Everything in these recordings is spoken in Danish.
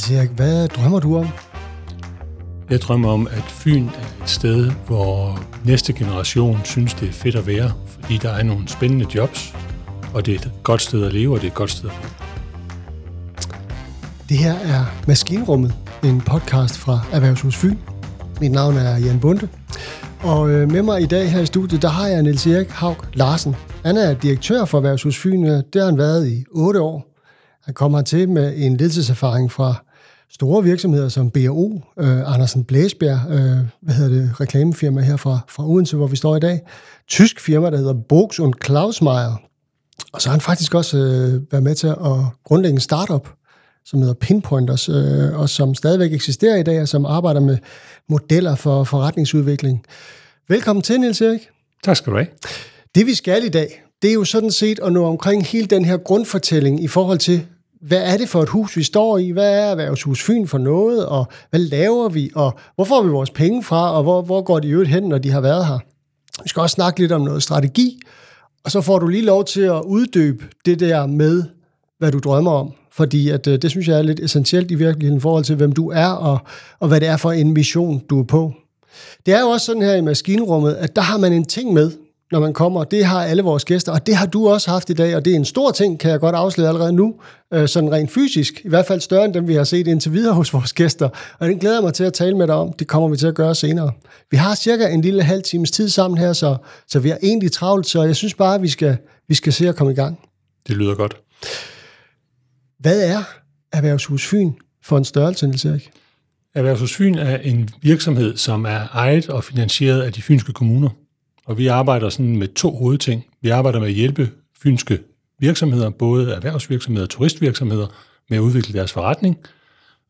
Niels Erik, hvad drømmer du om? Jeg drømmer om, at Fyn er et sted, hvor næste generation synes, det er fedt at være, fordi der er nogle spændende jobs, og det er et godt sted at leve, og det er et godt sted at bo. Det her er Maskinrummet, en podcast fra Erhvervshus Fyn. Mit navn er Jan Bunde, og øh, med mig i dag her i studiet, der har jeg Niels Erik Haug Larsen. Han er direktør for Erhvervshus Fyn, det har han været i otte år. Han kommer til med en ledelseserfaring fra store virksomheder som BAO, øh, Andersen Blæsbjerg, øh, hvad hedder det, reklamefirma her fra, fra Odense, hvor vi står i dag. Tysk firma, der hedder Bogs und Klausmeier. Og så har han faktisk også øh, været med til at grundlægge en startup, som hedder Pinpointers, øh, og som stadigvæk eksisterer i dag, og som arbejder med modeller for forretningsudvikling. Velkommen til, Niels Erik. Tak skal du have. Det vi skal i dag, det er jo sådan set at nå omkring hele den her grundfortælling i forhold til, hvad er det for et hus, vi står i? Hvad er Erhvervshus Fyn for noget? Og hvad laver vi? Og hvor får vi vores penge fra? Og hvor, hvor går de øvrigt hen, når de har været her? Vi skal også snakke lidt om noget strategi. Og så får du lige lov til at uddybe det der med, hvad du drømmer om. Fordi at, øh, det synes jeg er lidt essentielt i virkeligheden i forhold til, hvem du er, og, og hvad det er for en mission, du er på. Det er jo også sådan her i maskinrummet, at der har man en ting med, når man kommer. Det har alle vores gæster, og det har du også haft i dag, og det er en stor ting, kan jeg godt afsløre allerede nu, øh, sådan rent fysisk, i hvert fald større end dem, vi har set indtil videre hos vores gæster. Og den glæder jeg mig til at tale med dig om. Det kommer vi til at gøre senere. Vi har cirka en lille halv times tid sammen her, så, så vi er egentlig travlt, så jeg synes bare, at vi skal, vi skal se at komme i gang. Det lyder godt. Hvad er Erhvervshus Fyn for en størrelse, Niels Erik? Erhvervshus Fyn er en virksomhed, som er ejet og finansieret af de fynske kommuner. Og vi arbejder sådan med to hovedting. Vi arbejder med at hjælpe fynske virksomheder, både erhvervsvirksomheder og turistvirksomheder, med at udvikle deres forretning.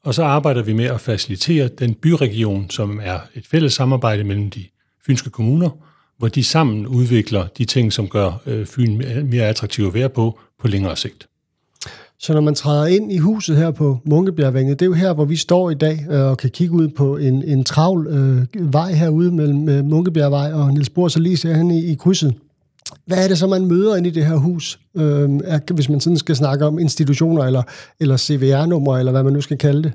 Og så arbejder vi med at facilitere den byregion, som er et fælles samarbejde mellem de fynske kommuner, hvor de sammen udvikler de ting, som gør øh, Fyn mere attraktiv at være på på længere sigt. Så når man træder ind i huset her på Munkebjergvænget, det er jo her, hvor vi står i dag øh, og kan kigge ud på en, en travl øh, vej herude mellem øh, Munkebjergvej og Niels Bohr så lige ser han i, i krydset. Hvad er det så, man møder ind i det her hus, øh, er, hvis man sådan skal snakke om institutioner eller, eller CVR-numre, eller hvad man nu skal kalde det?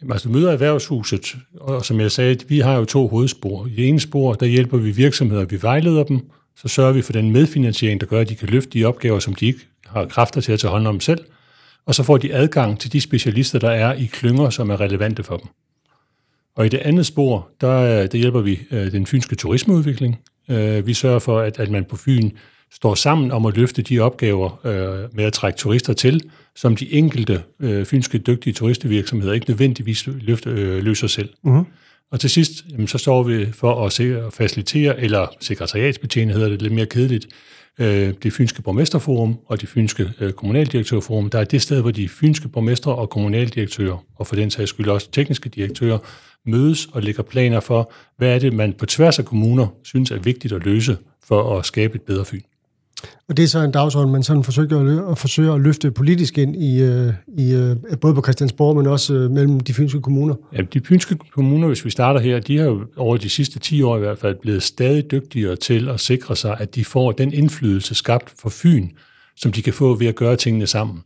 Jamen, altså, du møder erhvervshuset, og som jeg sagde, vi har jo to hovedspor. I det ene spor, der hjælper vi virksomheder, vi vejleder dem, så sørger vi for den medfinansiering, der gør, at de kan løfte de opgaver, som de ikke har kræfter til at tage hånd om selv, og så får de adgang til de specialister, der er i klynger, som er relevante for dem. Og i det andet spor, der, der hjælper vi øh, den fynske turismeudvikling. Øh, vi sørger for, at, at man på Fyn står sammen om at løfte de opgaver øh, med at trække turister til, som de enkelte øh, fynske dygtige turistevirksomheder ikke nødvendigvis løfte, øh, løser selv. Uh-huh. Og til sidst, jamen, så står vi for at, se, at facilitere, eller sekretariatsbetjene hedder det lidt mere kedeligt, øh, det fynske borgmesterforum og det fynske øh, kommunaldirektørforum. Der er det sted, hvor de fynske borgmestre og kommunaldirektører, og for den sags skyld også tekniske direktører, mødes og lægger planer for, hvad er det, man på tværs af kommuner synes er vigtigt at løse for at skabe et bedre Fyn. Og det er så en dagsorden, man sådan forsøger at, lø- at forsøge at løfte politisk ind i, øh, i øh, både på Christiansborg, men også øh, mellem de fynske kommuner. Ja, de fynske kommuner, hvis vi starter her, de har jo over de sidste 10 år i hvert fald blevet stadig dygtigere til at sikre sig, at de får den indflydelse skabt for Fyn, som de kan få ved at gøre tingene sammen.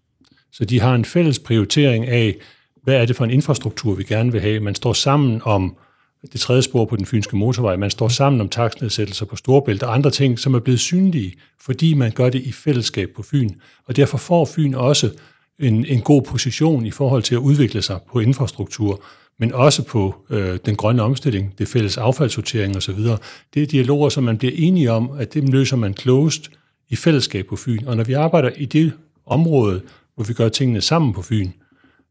Så de har en fælles prioritering af, hvad er det for en infrastruktur, vi gerne vil have. Man står sammen om det tredje spor på den fynske motorvej. Man står sammen om taksnedsættelser på Storbælt og andre ting, som er blevet synlige, fordi man gør det i fællesskab på Fyn. Og derfor får Fyn også en, en god position i forhold til at udvikle sig på infrastruktur, men også på øh, den grønne omstilling, det fælles affaldssortering osv. Det er dialoger, som man bliver enige om, at det løser man klogest i fællesskab på Fyn. Og når vi arbejder i det område, hvor vi gør tingene sammen på Fyn,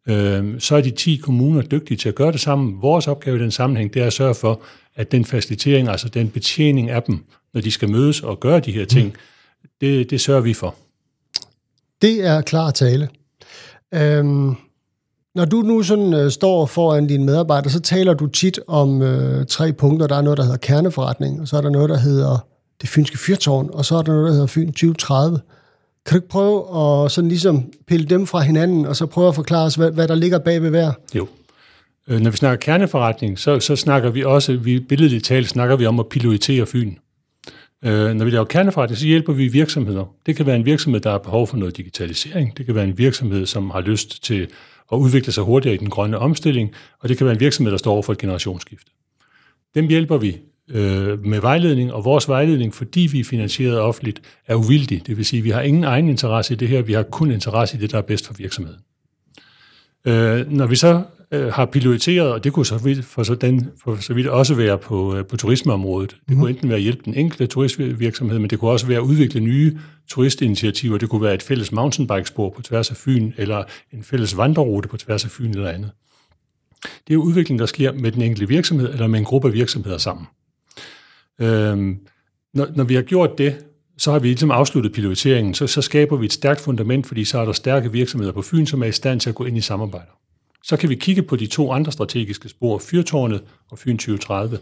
øh, så er de 10 kommuner dygtige til at gøre det sammen. Vores opgave i den sammenhæng, det er at sørge for, at den facilitering, altså den betjening af dem, når de skal mødes og gøre de her ting, mm. det, det sørger vi for. Det er klar tale. Øhm, når du nu sådan øh, står foran dine medarbejdere, så taler du tit om øh, tre punkter. Der er noget, der hedder kerneforretning, og så er der noget, der hedder det fynske fyrtårn, og så er der noget, der hedder Fyn 2030. Kan du ikke prøve at sådan ligesom pille dem fra hinanden, og så prøve at forklare os, hvad, hvad der ligger bag ved hver? Jo. Øh, når vi snakker kerneforretning, så, så snakker vi også, vi billedligt talt, snakker vi om at pilotere Fyn. Øh, når vi laver kerneforretning, så hjælper vi virksomheder. Det kan være en virksomhed, der har behov for noget digitalisering. Det kan være en virksomhed, som har lyst til at udvikle sig hurtigere i den grønne omstilling. Og det kan være en virksomhed, der står over for et generationsskifte. Dem hjælper vi øh, med vejledning, og vores vejledning, fordi vi er finansieret offentligt, er uvildig. Det vil sige, at vi har ingen egen interesse i det her, vi har kun interesse i det, der er bedst for virksomheden. Øh, når vi så øh, har piloteret, og det kunne så vidt, for, så den, for så vidt også være på, øh, på turismeområdet. Det mm. kunne enten være at hjælpe den enkelte turistvirksomhed, men det kunne også være at udvikle nye turistinitiativer. Det kunne være et fælles mountainbikespor på tværs af Fyn, eller en fælles vandrerute på tværs af Fyn eller andet. Det er udvikling, der sker med den enkelte virksomhed, eller med en gruppe af virksomheder sammen. Øhm, når, når vi har gjort det, så har vi ligesom afsluttet piloteringen, så, så skaber vi et stærkt fundament, fordi så er der stærke virksomheder på Fyn, som er i stand til at gå ind i samarbejder. Så kan vi kigge på de to andre strategiske spor, Fyrtårnet og Fyn 2030.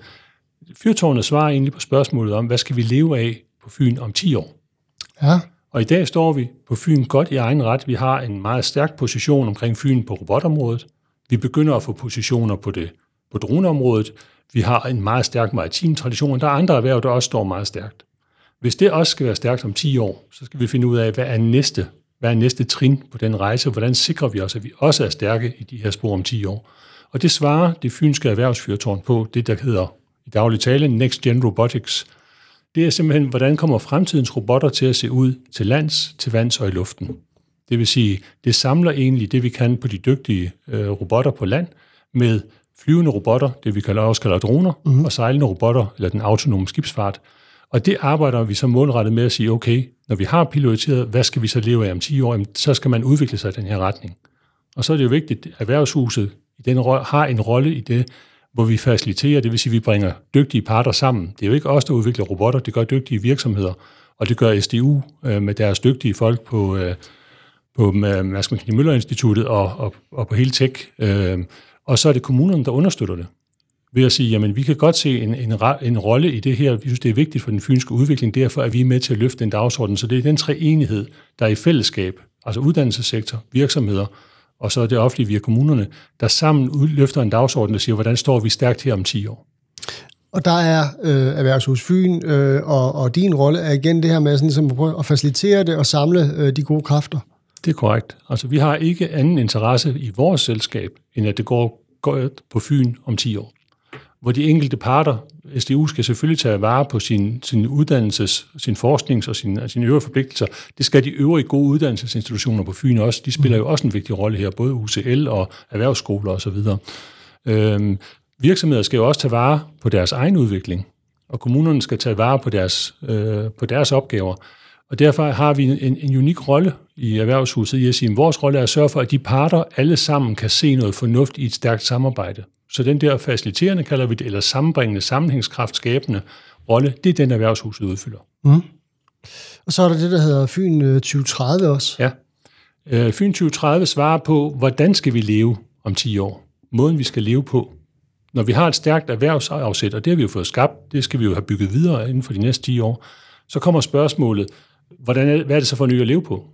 Fyrtårnet svarer egentlig på spørgsmålet om, hvad skal vi leve af på Fyn om 10 år? Ja. Og i dag står vi på Fyn godt i egen ret. Vi har en meget stærk position omkring Fyn på robotområdet. Vi begynder at få positioner på det på droneområdet. Vi har en meget stærk maritim tradition, og der er andre erhverv, der også står meget stærkt. Hvis det også skal være stærkt om 10 år, så skal vi finde ud af, hvad er næste, hvad er næste trin på den rejse, hvordan sikrer vi os, at vi også er stærke i de her spor om 10 år. Og det svarer det fynske erhvervsfyrtårn på, det der hedder i daglig tale Next Gen Robotics. Det er simpelthen, hvordan kommer fremtidens robotter til at se ud til lands, til vands og i luften. Det vil sige, det samler egentlig det, vi kan på de dygtige øh, robotter på land, med flyvende robotter, det vi kalder, også kalder droner, mm-hmm. og sejlende robotter, eller den autonome skibsfart. Og det arbejder vi så målrettet med at sige, okay, når vi har piloteret, hvad skal vi så leve af om 10 år? Jamen, så skal man udvikle sig i den her retning. Og så er det jo vigtigt, at erhvervshuset i den har en rolle i det, hvor vi faciliterer, det vil sige, at vi bringer dygtige parter sammen. Det er jo ikke os, der udvikler robotter, det gør dygtige virksomheder, og det gør SDU øh, med deres dygtige folk på, øh, på Mads Møller Instituttet og, og, og på hele tech. Øh, og så er det kommunerne, der understøtter det ved at sige, jamen vi kan godt se en, en, en rolle i det her. Vi synes, det er vigtigt for den fynske udvikling, derfor er vi med til at løfte den dagsorden. Så det er den tre enighed, der er i fællesskab, altså uddannelsessektor, virksomheder, og så er det offentlige via kommunerne, der sammen løfter en dagsorden, der siger, hvordan står vi stærkt her om 10 år. Og der er øh, Erhvervshus Fyn, øh, og, og din rolle er igen det her med sådan, ligesom at prøve at facilitere det og samle øh, de gode kræfter. Det er korrekt. Altså, vi har ikke anden interesse i vores selskab, end at det går godt på Fyn om 10 år hvor de enkelte parter, SDU skal selvfølgelig tage vare på sin, sin uddannelses, sin forsknings og sin, sine øvrige forpligtelser. Det skal de øvrige gode uddannelsesinstitutioner på Fyn også. De spiller jo også en vigtig rolle her, både UCL og erhvervsskoler osv. Øhm, virksomheder skal jo også tage vare på deres egen udvikling, og kommunerne skal tage vare på deres, øh, på deres opgaver. Og derfor har vi en, en unik rolle i Erhvervshuset i at sige, at vores rolle er at sørge for, at de parter alle sammen kan se noget fornuft i et stærkt samarbejde. Så den der faciliterende, kalder vi det, eller sammenbringende, sammenhængskraft skabende rolle, det er den, erhvervshuset udfylder. Mm. Og så er der det, der hedder Fyn 2030 øh, også. Ja. Øh, Fyn 2030 svarer på, hvordan skal vi leve om 10 år? Måden, vi skal leve på. Når vi har et stærkt erhvervsafsæt, og det har vi jo fået skabt, det skal vi jo have bygget videre inden for de næste 10 år, så kommer spørgsmålet, hvordan er, hvad er det så for ny at leve på?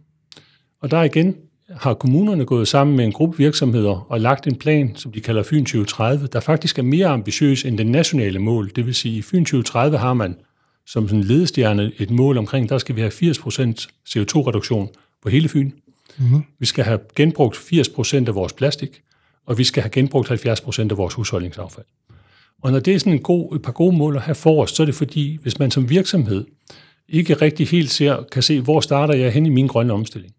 Og der er igen har kommunerne gået sammen med en gruppe virksomheder og lagt en plan, som de kalder Fyn 2030, der faktisk er mere ambitiøs end det nationale mål. Det vil sige, i Fyn 2030 har man som sådan ledestjerne et mål omkring, der skal vi have 80% CO2-reduktion på hele Fyn. Mm-hmm. Vi skal have genbrugt 80% af vores plastik, og vi skal have genbrugt 70% af vores husholdningsaffald. Og når det er sådan en god, et par gode mål at have for os, så er det fordi, hvis man som virksomhed ikke rigtig helt ser, kan se, hvor starter jeg hen i min grønne omstilling,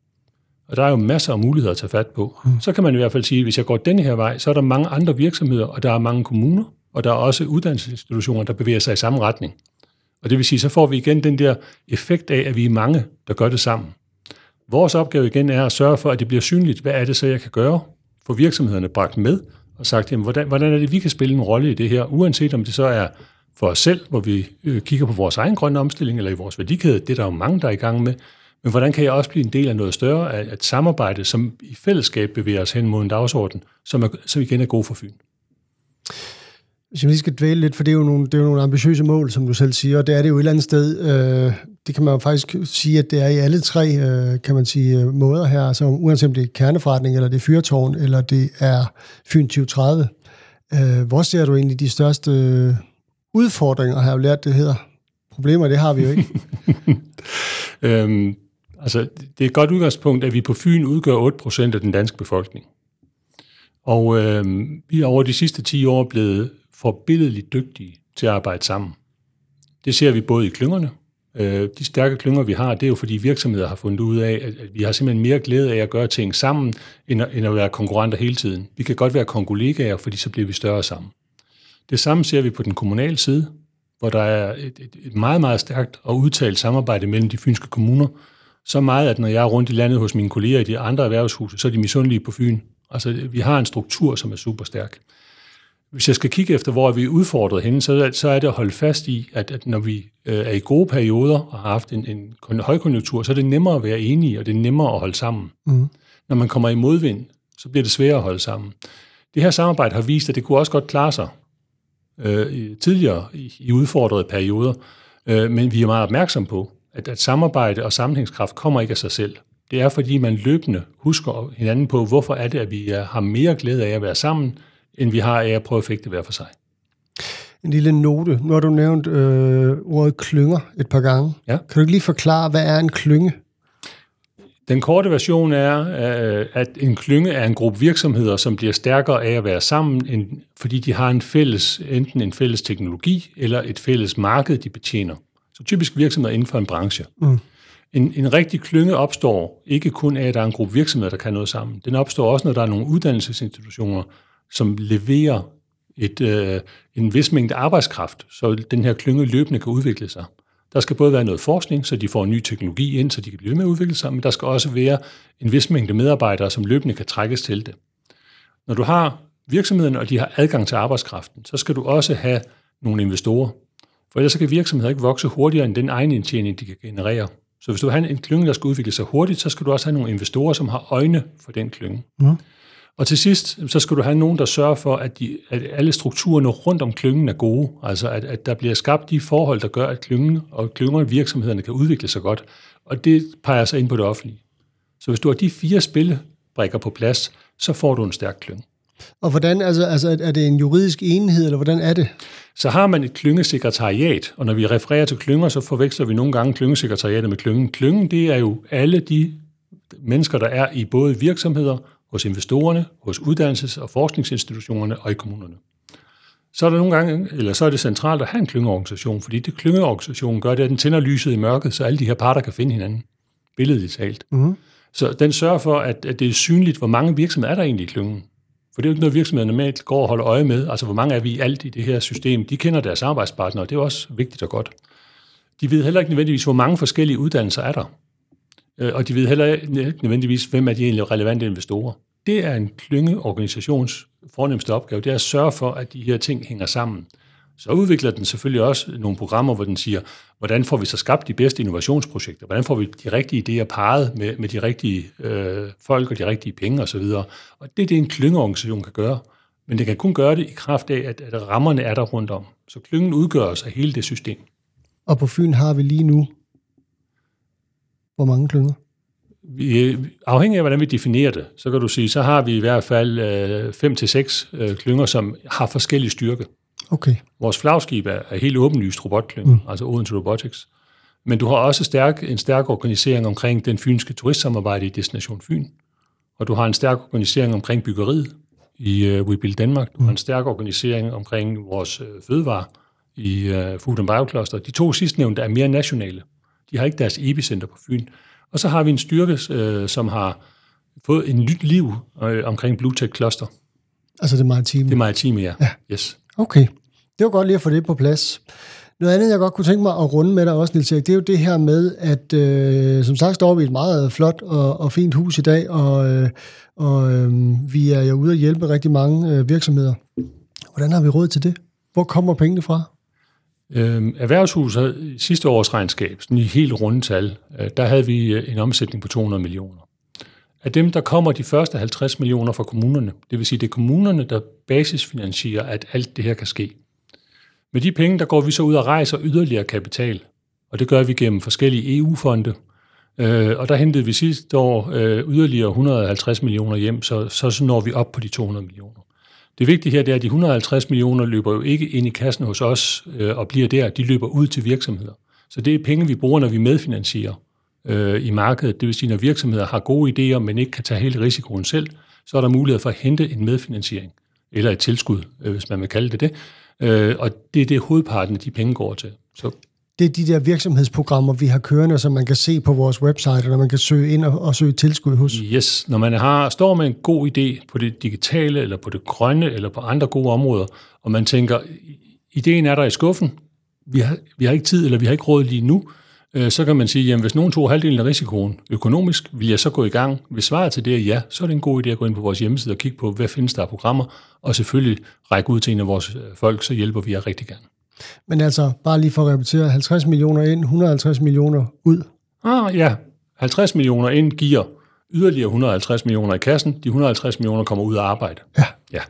og der er jo masser af muligheder at tage fat på. Mm. Så kan man i hvert fald sige, at hvis jeg går denne her vej, så er der mange andre virksomheder, og der er mange kommuner, og der er også uddannelsesinstitutioner, der bevæger sig i samme retning. Og det vil sige, så får vi igen den der effekt af, at vi er mange, der gør det sammen. Vores opgave igen er at sørge for, at det bliver synligt, hvad er det så, jeg kan gøre, for virksomhederne bragt med, og sagt, jamen, hvordan, hvordan er det, vi kan spille en rolle i det her, uanset om det så er for os selv, hvor vi øh, kigger på vores egen grønne omstilling, eller i vores værdikæde, det er der jo mange, der er i gang med, men hvordan kan jeg også blive en del af noget større, af et samarbejde, som i fællesskab bevæger os hen mod en dagsorden, som, er, som igen er god for Fyn? Hvis jeg lige skal dvæle lidt, for det er, jo nogle, det er jo nogle ambitiøse mål, som du selv siger, og det er det jo et eller andet sted. Øh, det kan man jo faktisk sige, at det er i alle tre, øh, kan man sige, øh, måder her. Altså uanset om det er kerneforretning, eller det er fyrtårn, eller det er Fyn 2030. Øh, hvor ser du egentlig de største udfordringer, har jeg jo lært, det hedder problemer, det har vi jo ikke. øhm, altså, det er et godt udgangspunkt, at vi på Fyn udgør 8% af den danske befolkning. Og øhm, vi er over de sidste 10 år blevet forbilledeligt dygtige til at arbejde sammen. Det ser vi både i klyngerne. Øh, de stærke klynger, vi har, det er jo fordi virksomheder har fundet ud af, at vi har simpelthen mere glæde af at gøre ting sammen, end at, end at være konkurrenter hele tiden. Vi kan godt være konkollegaer, fordi så bliver vi større sammen. Det samme ser vi på den kommunale side, hvor der er et, et, et meget, meget stærkt og udtalt samarbejde mellem de fynske kommuner. Så meget, at når jeg er rundt i landet hos mine kolleger i de andre erhvervshuse, så er de misundelige på Fyn. Altså, vi har en struktur, som er super stærk. Hvis jeg skal kigge efter, hvor vi er udfordret henne, så, så er det at holde fast i, at, at når vi øh, er i gode perioder og har haft en, en højkonjunktur, så er det nemmere at være enige, og det er nemmere at holde sammen. Mm. Når man kommer i modvind, så bliver det sværere at holde sammen. Det her samarbejde har vist, at det kunne også godt klare sig øh, tidligere i, i udfordrede perioder, øh, men vi er meget opmærksom på, at, at samarbejde og sammenhængskraft kommer ikke af sig selv. Det er, fordi man løbende husker hinanden på, hvorfor er det, at vi er, har mere glæde af at være sammen, end vi har af at prøve at fægte hver for sig. En lille note. Nu har du nævnt øh, ordet klynger et par gange. Ja. Kan du ikke lige forklare, hvad er en klynge? Den korte version er, øh, at en klynge er en gruppe virksomheder, som bliver stærkere af at være sammen, fordi de har en fælles, enten en fælles teknologi eller et fælles marked, de betjener. Så typisk virksomheder inden for en branche. Mm. En, en rigtig klynge opstår ikke kun af, at der er en gruppe virksomheder, der kan noget sammen. Den opstår også, når der er nogle uddannelsesinstitutioner, som leverer et, øh, en vis mængde arbejdskraft, så den her klynge løbende kan udvikle sig. Der skal både være noget forskning, så de får ny teknologi ind, så de kan blive med at udvikle sig, men der skal også være en vis mængde medarbejdere, som løbende kan trækkes til det. Når du har virksomheden, og de har adgang til arbejdskraften, så skal du også have nogle investorer. For ellers kan virksomheder ikke vokse hurtigere end den egen indtjening, de kan generere. Så hvis du har en klynge, der skal udvikle sig hurtigt, så skal du også have nogle investorer, som har øjne for den klynge. Mm. Og til sidst, så skal du have nogen, der sørger for, at, de, at alle strukturerne rundt om klyngen er gode. Altså at, at der bliver skabt de forhold, der gør, at klyngen og klyngerne virksomhederne kan udvikle sig godt. Og det peger sig ind på det offentlige. Så hvis du har de fire spillebrikker på plads, så får du en stærk klynge. Og hvordan, altså, altså er det en juridisk enhed, eller hvordan er det? Så har man et klyngesekretariat, og når vi refererer til klynger, så forveksler vi nogle gange klyngesekretariatet med klyngen. Klyngen, det er jo alle de mennesker, der er i både virksomheder hos investorerne, hos uddannelses- og forskningsinstitutionerne og i kommunerne. Så er der nogle gange, eller så er det centralt at have en klyngeorganisation, fordi det klyngeorganisation gør det, at den tænder lyset i mørket, så alle de her parter kan finde hinanden, billedligt talt. Mm. Så den sørger for, at, at det er synligt, hvor mange virksomheder er der egentlig i klyngen. For det er jo ikke noget, virksomheder normalt går og holder øje med. Altså, hvor mange er vi i alt i det her system? De kender deres arbejdspartnere, og det er også vigtigt og godt. De ved heller ikke nødvendigvis, hvor mange forskellige uddannelser er der. Øh, og de ved heller ikke nødvendigvis, hvem er de egentlig relevante investorer. Det er en klyngeorganisations fornemmeste opgave, det er at sørge for, at de her ting hænger sammen. Så udvikler den selvfølgelig også nogle programmer, hvor den siger, hvordan får vi så skabt de bedste innovationsprojekter? Hvordan får vi de rigtige idéer parret med, med de rigtige øh, folk og de rigtige penge osv.? Og det er det, en klyngeorganisation kan gøre. Men det kan kun gøre det i kraft af, at, at rammerne er der rundt om. Så klyngen udgøres af hele det system. Og på Fyn har vi lige nu hvor mange klynger? Vi, afhængig af, hvordan vi definerer det, så kan du sige, så har vi i hvert fald øh, fem til seks øh, klynger, som har forskellige styrke. Okay. Vores flagskib er, er helt åbenlyst robotklynge, mm. altså Odense Robotics. Men du har også stærk, en stærk organisering omkring den fynske turistsamarbejde i Destination Fyn. Og du har en stærk organisering omkring byggeriet i uh, We Build Danmark. Du mm. har en stærk organisering omkring vores uh, fødevare i uh, Food and Biocluster. De to sidstnævnte er mere nationale. De har ikke deres epicenter på Fyn. Og så har vi en styrke, øh, som har fået en nyt liv øh, omkring Blue Tech Cluster. Altså det maritime? Det maritime, ja. ja. Yes. Okay. Det var godt lige at få det på plads. Noget andet, jeg godt kunne tænke mig at runde med dig også, Niels det er jo det her med, at øh, som sagt står vi i et meget flot og, og fint hus i dag, og, øh, og øh, vi er jo ude at hjælpe rigtig mange øh, virksomheder. Hvordan har vi råd til det? Hvor kommer pengene fra? Øh, erhvervshuset sidste års regnskab, sådan i helt runde tal, øh, der havde vi øh, en omsætning på 200 millioner. Af dem, der kommer de første 50 millioner fra kommunerne, det vil sige, det er kommunerne, der basisfinansierer, at alt det her kan ske. Med de penge, der går vi så ud og rejser yderligere kapital, og det gør vi gennem forskellige EU-fonde, øh, og der hentede vi sidste år øh, yderligere 150 millioner hjem, så, så når vi op på de 200 millioner. Det vigtige her det er, at de 150 millioner løber jo ikke ind i kassen hos os øh, og bliver der. De løber ud til virksomheder. Så det er penge, vi bruger, når vi medfinansierer øh, i markedet. Det vil sige, når virksomheder har gode idéer, men ikke kan tage hele risikoen selv, så er der mulighed for at hente en medfinansiering, eller et tilskud, øh, hvis man vil kalde det det. Øh, og det er det hovedparten af de penge går til. Så det er de der virksomhedsprogrammer, vi har kørende, som man kan se på vores website, eller man kan søge ind og, og søge tilskud hos. Yes, når man har, står med en god idé på det digitale, eller på det grønne, eller på andre gode områder, og man tænker, ideen er der i skuffen, vi har, vi har ikke tid, eller vi har ikke råd lige nu, øh, så kan man sige, jamen hvis nogen tog halvdelen af risikoen økonomisk, vil jeg så gå i gang? Hvis svaret til det er ja, så er det en god idé at gå ind på vores hjemmeside og kigge på, hvad findes der af programmer, og selvfølgelig række ud til en af vores øh, folk, så hjælper vi jer rigtig gerne. Men altså, bare lige for at repetere, 50 millioner ind, 150 millioner ud. Ah ja, 50 millioner ind giver yderligere 150 millioner i kassen. De 150 millioner kommer ud af arbejde. Ja. Ja.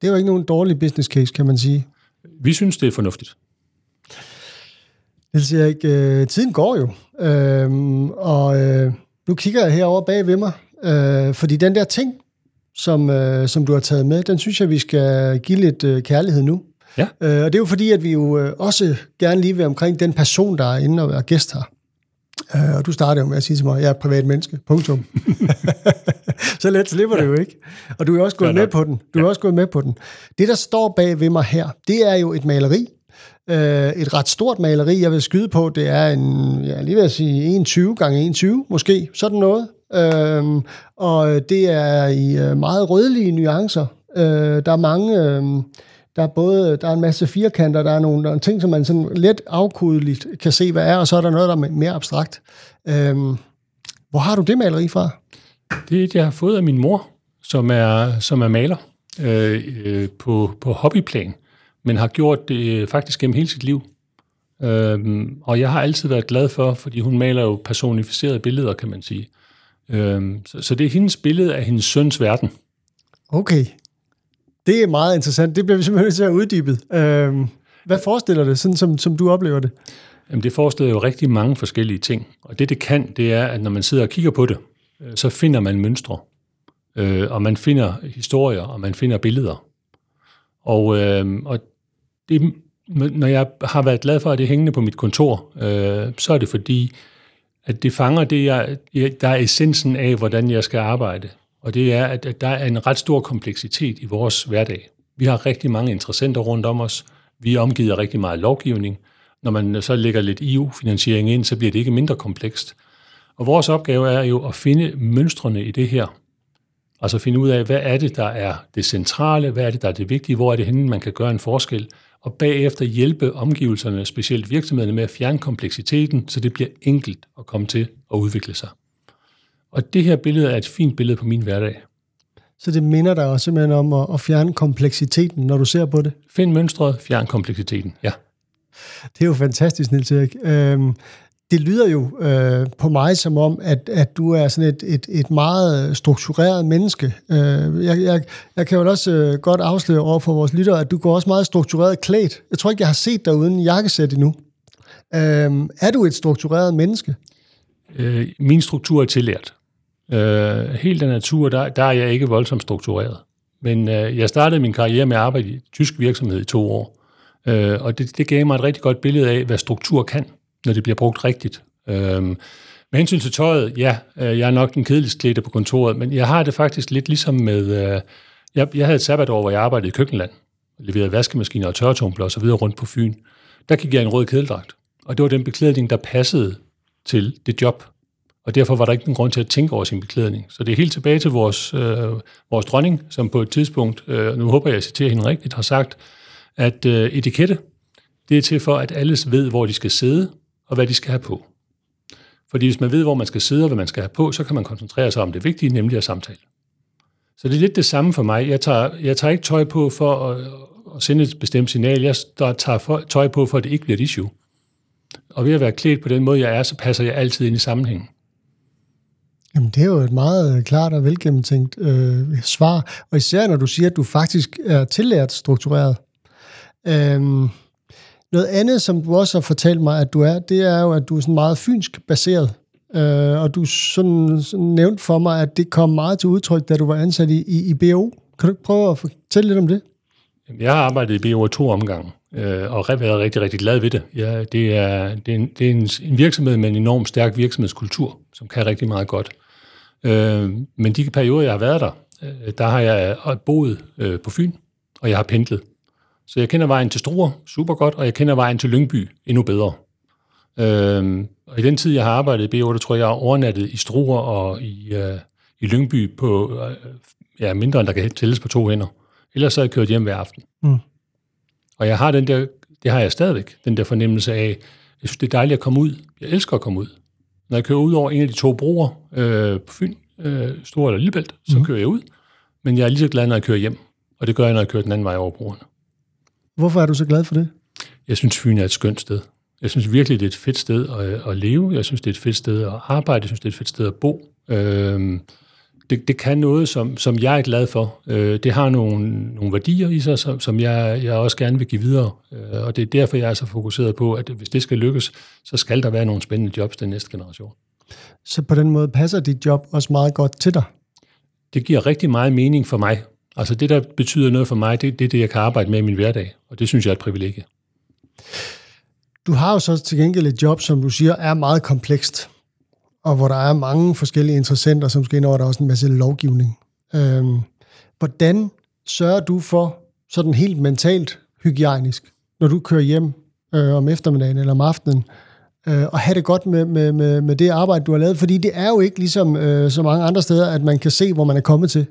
Det er jo ikke nogen dårlig business case, kan man sige. Vi synes, det er fornuftigt. Det siger ikke. Øh, tiden går jo. Øh, og øh, nu kigger jeg herover bag ved mig. Øh, fordi den der ting, som, øh, som du har taget med, den synes jeg, vi skal give lidt øh, kærlighed nu. Ja. Øh, og det er jo fordi, at vi jo øh, også gerne lige vil omkring den person, der er inde og er gæst her. Øh, og du starter jo med at sige til mig, at jeg er privat menneske. Punktum. så let slipper ja. det jo ikke. Og du er også gået med på den. Du er også gået med på den. Det, der står bag ved mig her, det er jo et maleri. Øh, et ret stort maleri, jeg vil skyde på. Det er en, ja, lige vil jeg sige, 21 gange 21 måske. Sådan noget. Øh, og det er i øh, meget rødlige nuancer. Øh, der er mange... Øh, der er både der er en masse firkanter, der er nogle, der er ting, som man sådan let afkodeligt kan se, hvad er, og så er der noget, der er mere abstrakt. Øhm, hvor har du det maleri fra? Det er et, jeg har fået af min mor, som er, som er maler øh, øh, på, på hobbyplan, men har gjort det faktisk gennem hele sit liv. Øhm, og jeg har altid været glad for, fordi hun maler jo personificerede billeder, kan man sige. Øhm, så, så det er hendes billede af hendes søns verden. Okay. Det er meget interessant. Det bliver vi simpelthen nødt til at uddybe. Øhm, hvad forestiller det, sådan som, som du oplever det? Jamen, det forestiller jo rigtig mange forskellige ting. Og det, det kan, det er, at når man sidder og kigger på det, øh, så finder man mønstre. Øh, og man finder historier, og man finder billeder. Og, øh, og det, når jeg har været glad for, at det er hængende på mit kontor, øh, så er det fordi, at det fanger det, jeg, der er essensen af, hvordan jeg skal arbejde og det er, at der er en ret stor kompleksitet i vores hverdag. Vi har rigtig mange interessenter rundt om os. Vi er omgivet af rigtig meget lovgivning. Når man så lægger lidt EU-finansiering ind, så bliver det ikke mindre komplekst. Og vores opgave er jo at finde mønstrene i det her. Altså finde ud af, hvad er det, der er det centrale, hvad er det, der er det vigtige, hvor er det henne, man kan gøre en forskel, og bagefter hjælpe omgivelserne, specielt virksomhederne, med at fjerne kompleksiteten, så det bliver enkelt at komme til at udvikle sig. Og det her billede er et fint billede på min hverdag. Så det minder dig også simpelthen om at, at fjerne kompleksiteten, når du ser på det? Find mønstret, fjern kompleksiteten, ja. Det er jo fantastisk, Niels Erik. Øhm, det lyder jo øh, på mig som om, at, at du er sådan et, et, et meget struktureret menneske. Øh, jeg, jeg, jeg kan jo også øh, godt afsløre over for vores lyttere, at du går også meget struktureret klædt. Jeg tror ikke, jeg har set dig uden jakkesæt endnu. Øh, er du et struktureret menneske? Øh, min struktur er tillært. Øh, helt af natur, der, der er jeg ikke voldsomt struktureret. Men øh, jeg startede min karriere med at arbejde i tysk virksomhed i to år. Øh, og det, det gav mig et rigtig godt billede af, hvad struktur kan, når det bliver brugt rigtigt. Øh, med hensyn til tøjet, ja, øh, jeg er nok den kedeligste klæder på kontoret, men jeg har det faktisk lidt ligesom med... Øh, jeg, jeg havde et sabbatår, hvor jeg arbejdede i køkkenland, leverede vaskemaskiner og tørretumbler osv. så videre rundt på Fyn. Der gik jeg en rød kedeldragt, og det var den beklædning, der passede til det job, og derfor var der ikke nogen grund til at tænke over sin beklædning. Så det er helt tilbage til vores, øh, vores dronning, som på et tidspunkt, øh, nu håber jeg, at jeg citerer hende rigtigt, har sagt, at øh, etikette, det er til for, at alle ved, hvor de skal sidde, og hvad de skal have på. Fordi hvis man ved, hvor man skal sidde og hvad man skal have på, så kan man koncentrere sig om det vigtige, nemlig at samtale. Så det er lidt det samme for mig. Jeg tager, jeg tager ikke tøj på for at, at sende et bestemt signal. Jeg tager for, tøj på, for at det ikke bliver et issue. Og ved at være klædt på den måde, jeg er, så passer jeg altid ind i sammenhængen. Jamen, det er jo et meget øh, klart og velgennemtænkt øh, svar. Og især når du siger, at du faktisk er tillært struktureret. Øhm, noget andet, som du også har fortalt mig, at du er, det er jo, at du er sådan meget fynsk baseret. Øh, og du sådan, sådan nævnt for mig, at det kom meget til udtryk, da du var ansat i, i, i BO. Kan du prøve at fortælle lidt om det? Jeg har arbejdet i BO to omgange øh, og været rigtig, rigtig glad ved det. Ja, det er, det er, en, det er en, en virksomhed med en enorm stærk virksomhedskultur, som kan rigtig meget godt. Øh, men de perioder, jeg har været der, øh, der har jeg øh, boet øh, på Fyn, og jeg har pendlet. Så jeg kender vejen til Struer super godt, og jeg kender vejen til Lyngby endnu bedre. Øh, og i den tid, jeg har arbejdet i B8, tror jeg, jeg har overnattet i Struer og i, øh, i Lyngby på øh, ja, mindre, end der kan tælles på to hænder. Ellers så har jeg kørt hjem hver aften. Mm. Og jeg har den der, det har jeg stadigvæk, den der fornemmelse af, jeg synes, det er dejligt at komme ud. Jeg elsker at komme ud. Når jeg kører ud over en af de to broer øh, på Fyn, øh, Stor eller Lillebælt, så mm. kører jeg ud. Men jeg er lige så glad, når jeg kører hjem. Og det gør jeg, når jeg kører den anden vej over broerne. Hvorfor er du så glad for det? Jeg synes, Fyn er et skønt sted. Jeg synes virkelig, det er et fedt sted at, at leve. Jeg synes, det er et fedt sted at arbejde. Jeg synes, det er et fedt sted at bo. Øh, det, det kan noget, som, som jeg er glad for. Øh, det har nogle, nogle værdier i sig, som, som jeg, jeg også gerne vil give videre. Øh, og det er derfor, jeg er så fokuseret på, at hvis det skal lykkes, så skal der være nogle spændende jobs den næste generation. Så på den måde passer dit job også meget godt til dig? Det giver rigtig meget mening for mig. Altså det, der betyder noget for mig, det, det er det, jeg kan arbejde med i min hverdag. Og det synes jeg er et privilegie. Du har jo så til gengæld et job, som du siger, er meget komplekst og hvor der er mange forskellige interessenter, som skal ind over, der er også en masse lovgivning. Øhm, hvordan sørger du for sådan helt mentalt hygiejnisk, når du kører hjem øh, om eftermiddagen eller om aftenen, øh, og have det godt med, med, med, med det arbejde, du har lavet? Fordi det er jo ikke ligesom øh, så mange andre steder, at man kan se, hvor man er kommet til.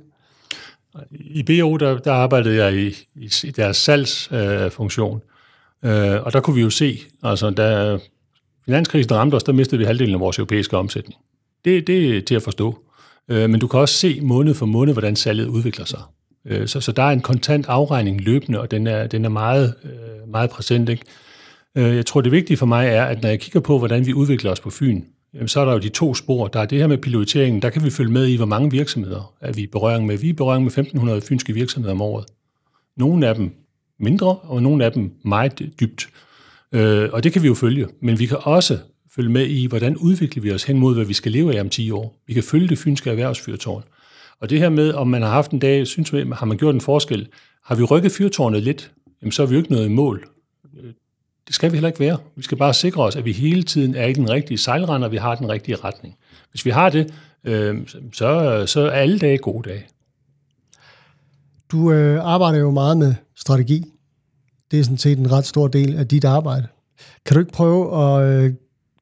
I BO, der, der arbejdede jeg i, i, i deres salgsfunktion, øh, øh, og der kunne vi jo se, altså der finanskrisen ramte os, der mistede vi halvdelen af vores europæiske omsætning. Det, det er til at forstå. Øh, men du kan også se måned for måned, hvordan salget udvikler sig. Øh, så, så der er en kontant afregning løbende, og den er, den er meget, øh, meget præsent. Ikke? Øh, jeg tror, det vigtige for mig er, at når jeg kigger på, hvordan vi udvikler os på Fyn, så er der jo de to spor. Der er det her med piloteringen, der kan vi følge med i, hvor mange virksomheder er vi i berøring med. Vi er i berøring med 1.500 fynske virksomheder om året. Nogle af dem mindre, og nogle af dem meget dybt. Øh, og det kan vi jo følge, men vi kan også følge med i, hvordan udvikler vi os hen mod, hvad vi skal leve af om 10 år. Vi kan følge det fynske erhvervsfyrtårn. Og det her med, om man har haft en dag, synes vi, har man gjort en forskel, har vi rykket fyrtårnet lidt, jamen så er vi jo ikke noget i mål. Øh, det skal vi heller ikke være. Vi skal bare sikre os, at vi hele tiden er i den rigtige sejlrende, og vi har den rigtige retning. Hvis vi har det, øh, så, så er alle dage gode dage. Du øh, arbejder jo meget med strategi det er sådan set en ret stor del af dit arbejde. Kan du ikke prøve at øh,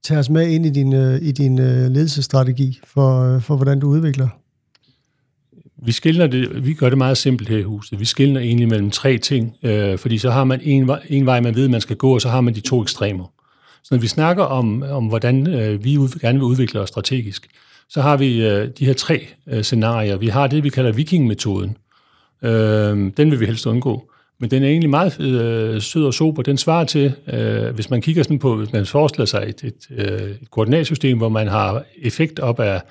tage os med ind i din, øh, i din øh, ledelsesstrategi for, øh, for, hvordan du udvikler? Vi skiller det, vi gør det meget simpelt her i huset. Vi skiller egentlig mellem tre ting, øh, fordi så har man en, en vej, man ved, man skal gå, og så har man de to ekstremer. Så når vi snakker om, om hvordan øh, vi ud, gerne vil udvikle os strategisk, så har vi øh, de her tre øh, scenarier. Vi har det, vi kalder vikingmetoden. Øh, den vil vi helst undgå. Men den er egentlig meget øh, sød og sober. Den svarer til, øh, hvis man kigger sådan på, hvis man forestiller sig et, et, øh, et koordinatsystem, hvor man har effekt op af,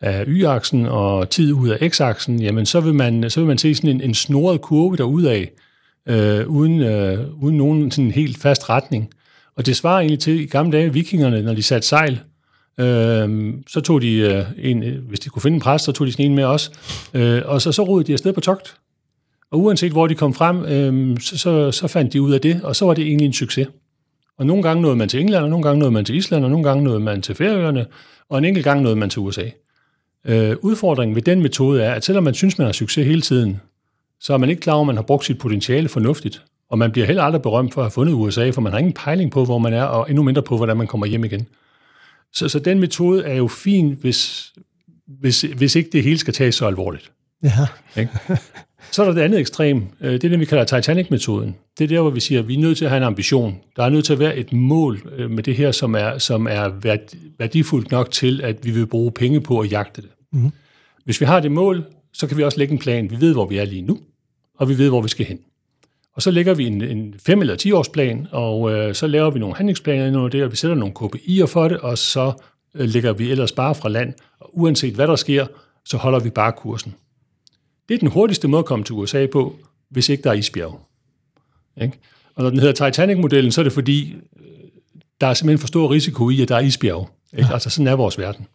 af y-aksen og tid ud af x-aksen, jamen så vil man, så vil man se sådan en, en snoret kurve derudad, øh, uden, øh, uden nogen sådan helt fast retning. Og det svarer egentlig til i gamle dage, vikingerne, når de satte sejl, øh, så tog de øh, en, hvis de kunne finde en præst, så tog de sådan en med os, øh, og så, så rodede de afsted på togt. Og uanset hvor de kom frem, øh, så, så, så fandt de ud af det, og så var det egentlig en succes. Og nogle gange nåede man til England, og nogle gange nåede man til Island, og nogle gange nåede man til Færøerne, og en enkelt gang nåede man til USA. Øh, udfordringen ved den metode er, at selvom man synes, man har succes hele tiden, så er man ikke klar over, at man har brugt sit potentiale fornuftigt. Og man bliver heller aldrig berømt for at have fundet USA, for man har ingen pejling på, hvor man er, og endnu mindre på, hvordan man kommer hjem igen. Så, så den metode er jo fin, hvis, hvis, hvis ikke det hele skal tages så alvorligt. Ja. Ikke? Så er der det andet ekstrem. Øh, det er det, vi kalder Titanic-metoden. Det er der, hvor vi siger, at vi er nødt til at have en ambition. Der er nødt til at være et mål øh, med det her, som er, som er værdifuldt nok til, at vi vil bruge penge på at jagte det. Mm. Hvis vi har det mål, så kan vi også lægge en plan. Vi ved, hvor vi er lige nu, og vi ved, hvor vi skal hen. Og så lægger vi en, en 5- eller 10-årsplan, og øh, så laver vi nogle handlingsplaner ind under det, og vi sætter nogle KPI'er for det, og så øh, lægger vi ellers bare fra land. Og uanset hvad der sker, så holder vi bare kursen. Det er den hurtigste måde at komme til USA på, hvis ikke der er isbjerg. Ikke? Og når den hedder Titanic-modellen, så er det fordi, øh, der er simpelthen for stor risiko i, at der er isbjerg. Ikke? Ja. Altså sådan er vores verden.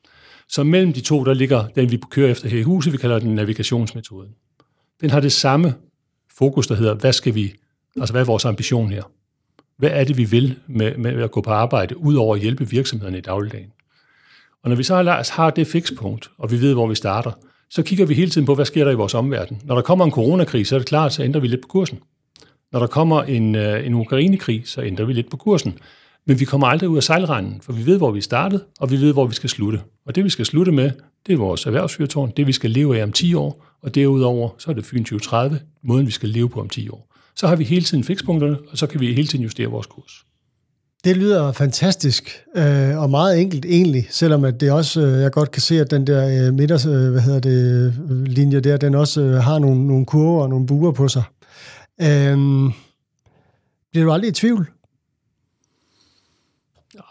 Så mellem de to, der ligger den, vi kører efter her i huset, vi kalder den navigationsmetoden. Den har det samme fokus, der hedder, hvad skal vi, altså hvad er vores ambition her? Hvad er det, vi vil med, med at gå på arbejde, ud over at hjælpe virksomhederne i dagligdagen? Og når vi så har, har det fikspunkt, og vi ved, hvor vi starter, så kigger vi hele tiden på, hvad sker der i vores omverden. Når der kommer en coronakrise, så er det klart, så ændrer vi lidt på kursen. Når der kommer en, øh, en ukrainekrig, så ændrer vi lidt på kursen. Men vi kommer aldrig ud af sejlrenden, for vi ved, hvor vi startede, og vi ved, hvor vi skal slutte. Og det, vi skal slutte med, det er vores erhvervsfyrtårn, det vi skal leve af om 10 år, og derudover, så er det Fyn 2030, måden vi skal leve på om 10 år. Så har vi hele tiden fikspunkterne, og så kan vi hele tiden justere vores kurs. Det lyder fantastisk, øh, og meget enkelt egentlig, selvom at det også, øh, jeg godt kan se, at den der øh, midters, øh, hvad hedder det, øh, linje der, den også øh, har nogle, nogle kurver og nogle buer på sig. Øh, bliver du aldrig i tvivl?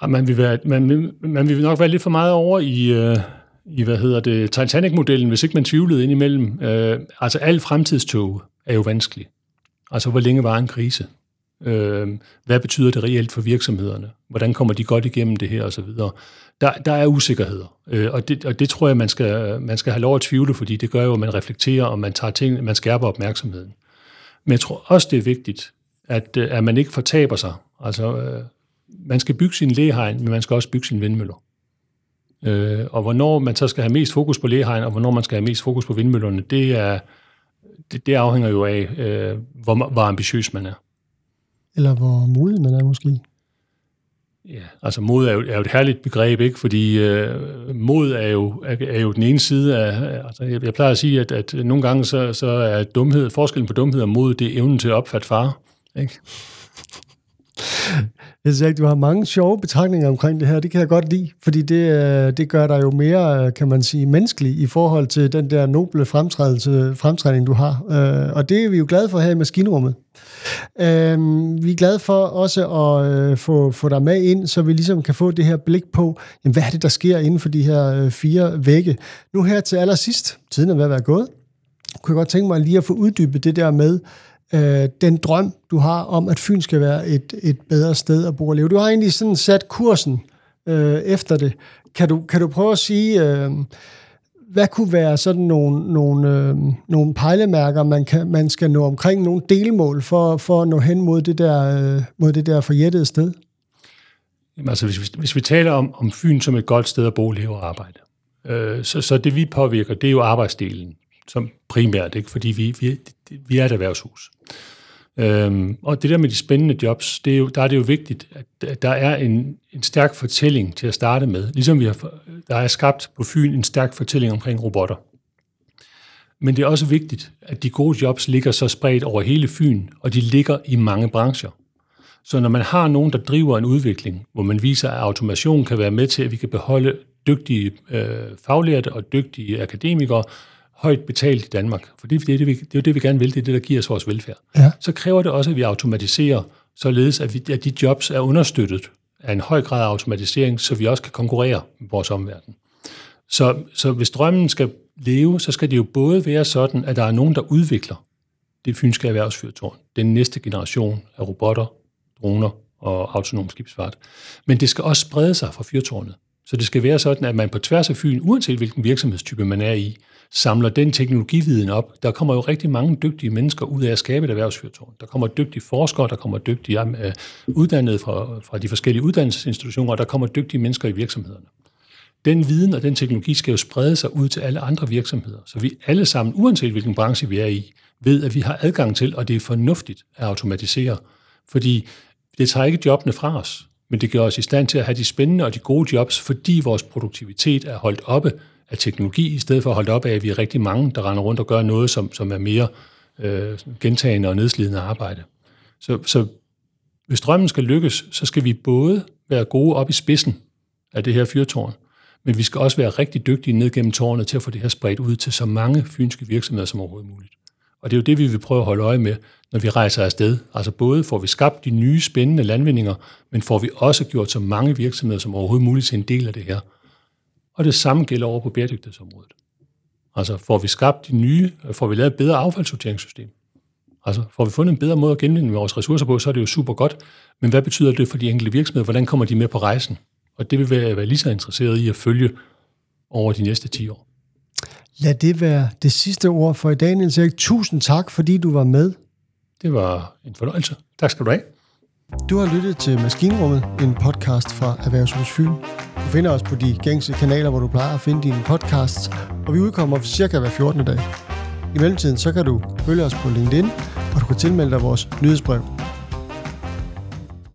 Ja, man, vil være, man, man vil nok være lidt for meget over i, øh, i hvad hedder det, Titanic-modellen, hvis ikke man tvivlede indimellem. Øh, altså, al fremtidstog er jo vanskelig. Altså, hvor længe var en krise? Øh, hvad betyder det reelt for virksomhederne? Hvordan kommer de godt igennem det her, og så videre. Der, der er usikkerheder, øh, og, det, og det tror jeg, man skal, man skal have lov at tvivle, fordi det gør jo, at man reflekterer, og man, tager ting, man skærper opmærksomheden. Men jeg tror også, det er vigtigt, at, øh, at man ikke fortaber sig. Altså, øh, man skal bygge sin lehegn, men man skal også bygge sin vindmøller. Øh, og hvornår man så skal have mest fokus på lehegn, og hvornår man skal have mest fokus på vindmøllerne, det, er, det, det afhænger jo af, øh, hvor, hvor ambitiøs man er. Eller hvor modig man er måske. Ja, altså mod er jo, er jo et herligt begreb, ikke? fordi øh, mod er jo, er, er jo den ene side af, altså jeg, jeg plejer at sige, at, at nogle gange så, så er dumhed, forskellen på dumhed og mod, det er evnen til at opfatte fare. Ikke? Jeg synes ikke, du har mange sjove betragtninger omkring det her. Det kan jeg godt lide, fordi det, øh, det gør dig jo mere, øh, kan man sige, menneskelig i forhold til den der noble fremtrædelse, fremtrædning, du har. Øh, og det er vi jo glade for her i maskinrummet. Øhm, vi er glade for også at få, få dig med ind, så vi ligesom kan få det her blik på, jamen, hvad er det, der sker inden for de her fire vægge. Nu her til allersidst, tiden er ved at være gået, kunne jeg godt tænke mig lige at få uddybet det der med, øh, den drøm, du har om, at Fyn skal være et, et bedre sted at bo og leve. Du har egentlig sådan sat kursen øh, efter det. Kan du, kan du prøve at sige, øh, hvad kunne være sådan nogle, nogle, øh, nogle pejlemærker, man, kan, man skal nå omkring, nogle delmål for, for at nå hen mod det der, øh, mod det der forjættede sted? Jamen, altså, hvis, vi, hvis vi taler om, om Fyn som et godt sted at bo, leve og arbejde, øh, så, så det vi påvirker, det er jo arbejdsdelen som primært, ikke? fordi vi, vi, vi er et erhvervshus. Øhm, og det der med de spændende jobs, det er jo, der er det jo vigtigt, at der er en, en stærk fortælling til at starte med. Ligesom vi har, der er skabt på Fyn en stærk fortælling omkring robotter. Men det er også vigtigt, at de gode jobs ligger så spredt over hele Fyn, og de ligger i mange brancher. Så når man har nogen, der driver en udvikling, hvor man viser, at automation kan være med til, at vi kan beholde dygtige øh, faglærte og dygtige akademikere, højt betalt i Danmark, for det, det, er det, vi, det er jo det, vi gerne vil, det er det, der giver os vores velfærd. Ja. Så kræver det også, at vi automatiserer, således at, vi, at de jobs er understøttet af en høj grad af automatisering, så vi også kan konkurrere med vores omverden. Så, så hvis drømmen skal leve, så skal det jo både være sådan, at der er nogen, der udvikler det fynske erhvervsfyrtårn, den næste generation af robotter, droner og autonom skibsfart. Men det skal også sprede sig fra fyrtårnet. Så det skal være sådan, at man på tværs af Fyn, uanset hvilken virksomhedstype man er i, samler den teknologividen op. Der kommer jo rigtig mange dygtige mennesker ud af at skabe et erhvervsfyrtårn. Der kommer dygtige forskere, der kommer dygtige øh, uddannede fra, fra de forskellige uddannelsesinstitutioner, og der kommer dygtige mennesker i virksomhederne. Den viden og den teknologi skal jo sprede sig ud til alle andre virksomheder, så vi alle sammen, uanset hvilken branche vi er i, ved, at vi har adgang til, og det er fornuftigt at automatisere. Fordi det tager ikke jobbene fra os, men det gør os i stand til at have de spændende og de gode jobs, fordi vores produktivitet er holdt oppe af teknologi, i stedet for at holde op af, at vi er rigtig mange, der render rundt og gør noget, som, som er mere øh, gentagende og nedslidende arbejde. Så, så hvis drømmen skal lykkes, så skal vi både være gode op i spidsen af det her fyrtårn, men vi skal også være rigtig dygtige ned gennem tårnet til at få det her spredt ud til så mange fynske virksomheder som overhovedet muligt. Og det er jo det, vi vil prøve at holde øje med, når vi rejser afsted. Altså både får vi skabt de nye spændende landvindinger, men får vi også gjort så mange virksomheder som overhovedet muligt til en del af det her. Og det samme gælder over på bæredygtighedsområdet. Altså får vi skabt de nye, får vi lavet et bedre affaldssorteringssystem. Altså får vi fundet en bedre måde at genvinde vores ressourcer på, så er det jo super godt. Men hvad betyder det for de enkelte virksomheder? Hvordan kommer de med på rejsen? Og det vil jeg være lige så interesseret i at følge over de næste 10 år. Lad det være det sidste ord for i dag, Niels Erik. Tusind tak, fordi du var med. Det var en fornøjelse. Tak skal du have. Du har lyttet til Maskinrummet, en podcast fra Erhvervshus Fyn. Du finder os på de gængse kanaler, hvor du plejer at finde dine podcasts, og vi udkommer cirka hver 14. dag. I mellemtiden så kan du følge os på LinkedIn, og du kan tilmelde dig vores nyhedsbrev.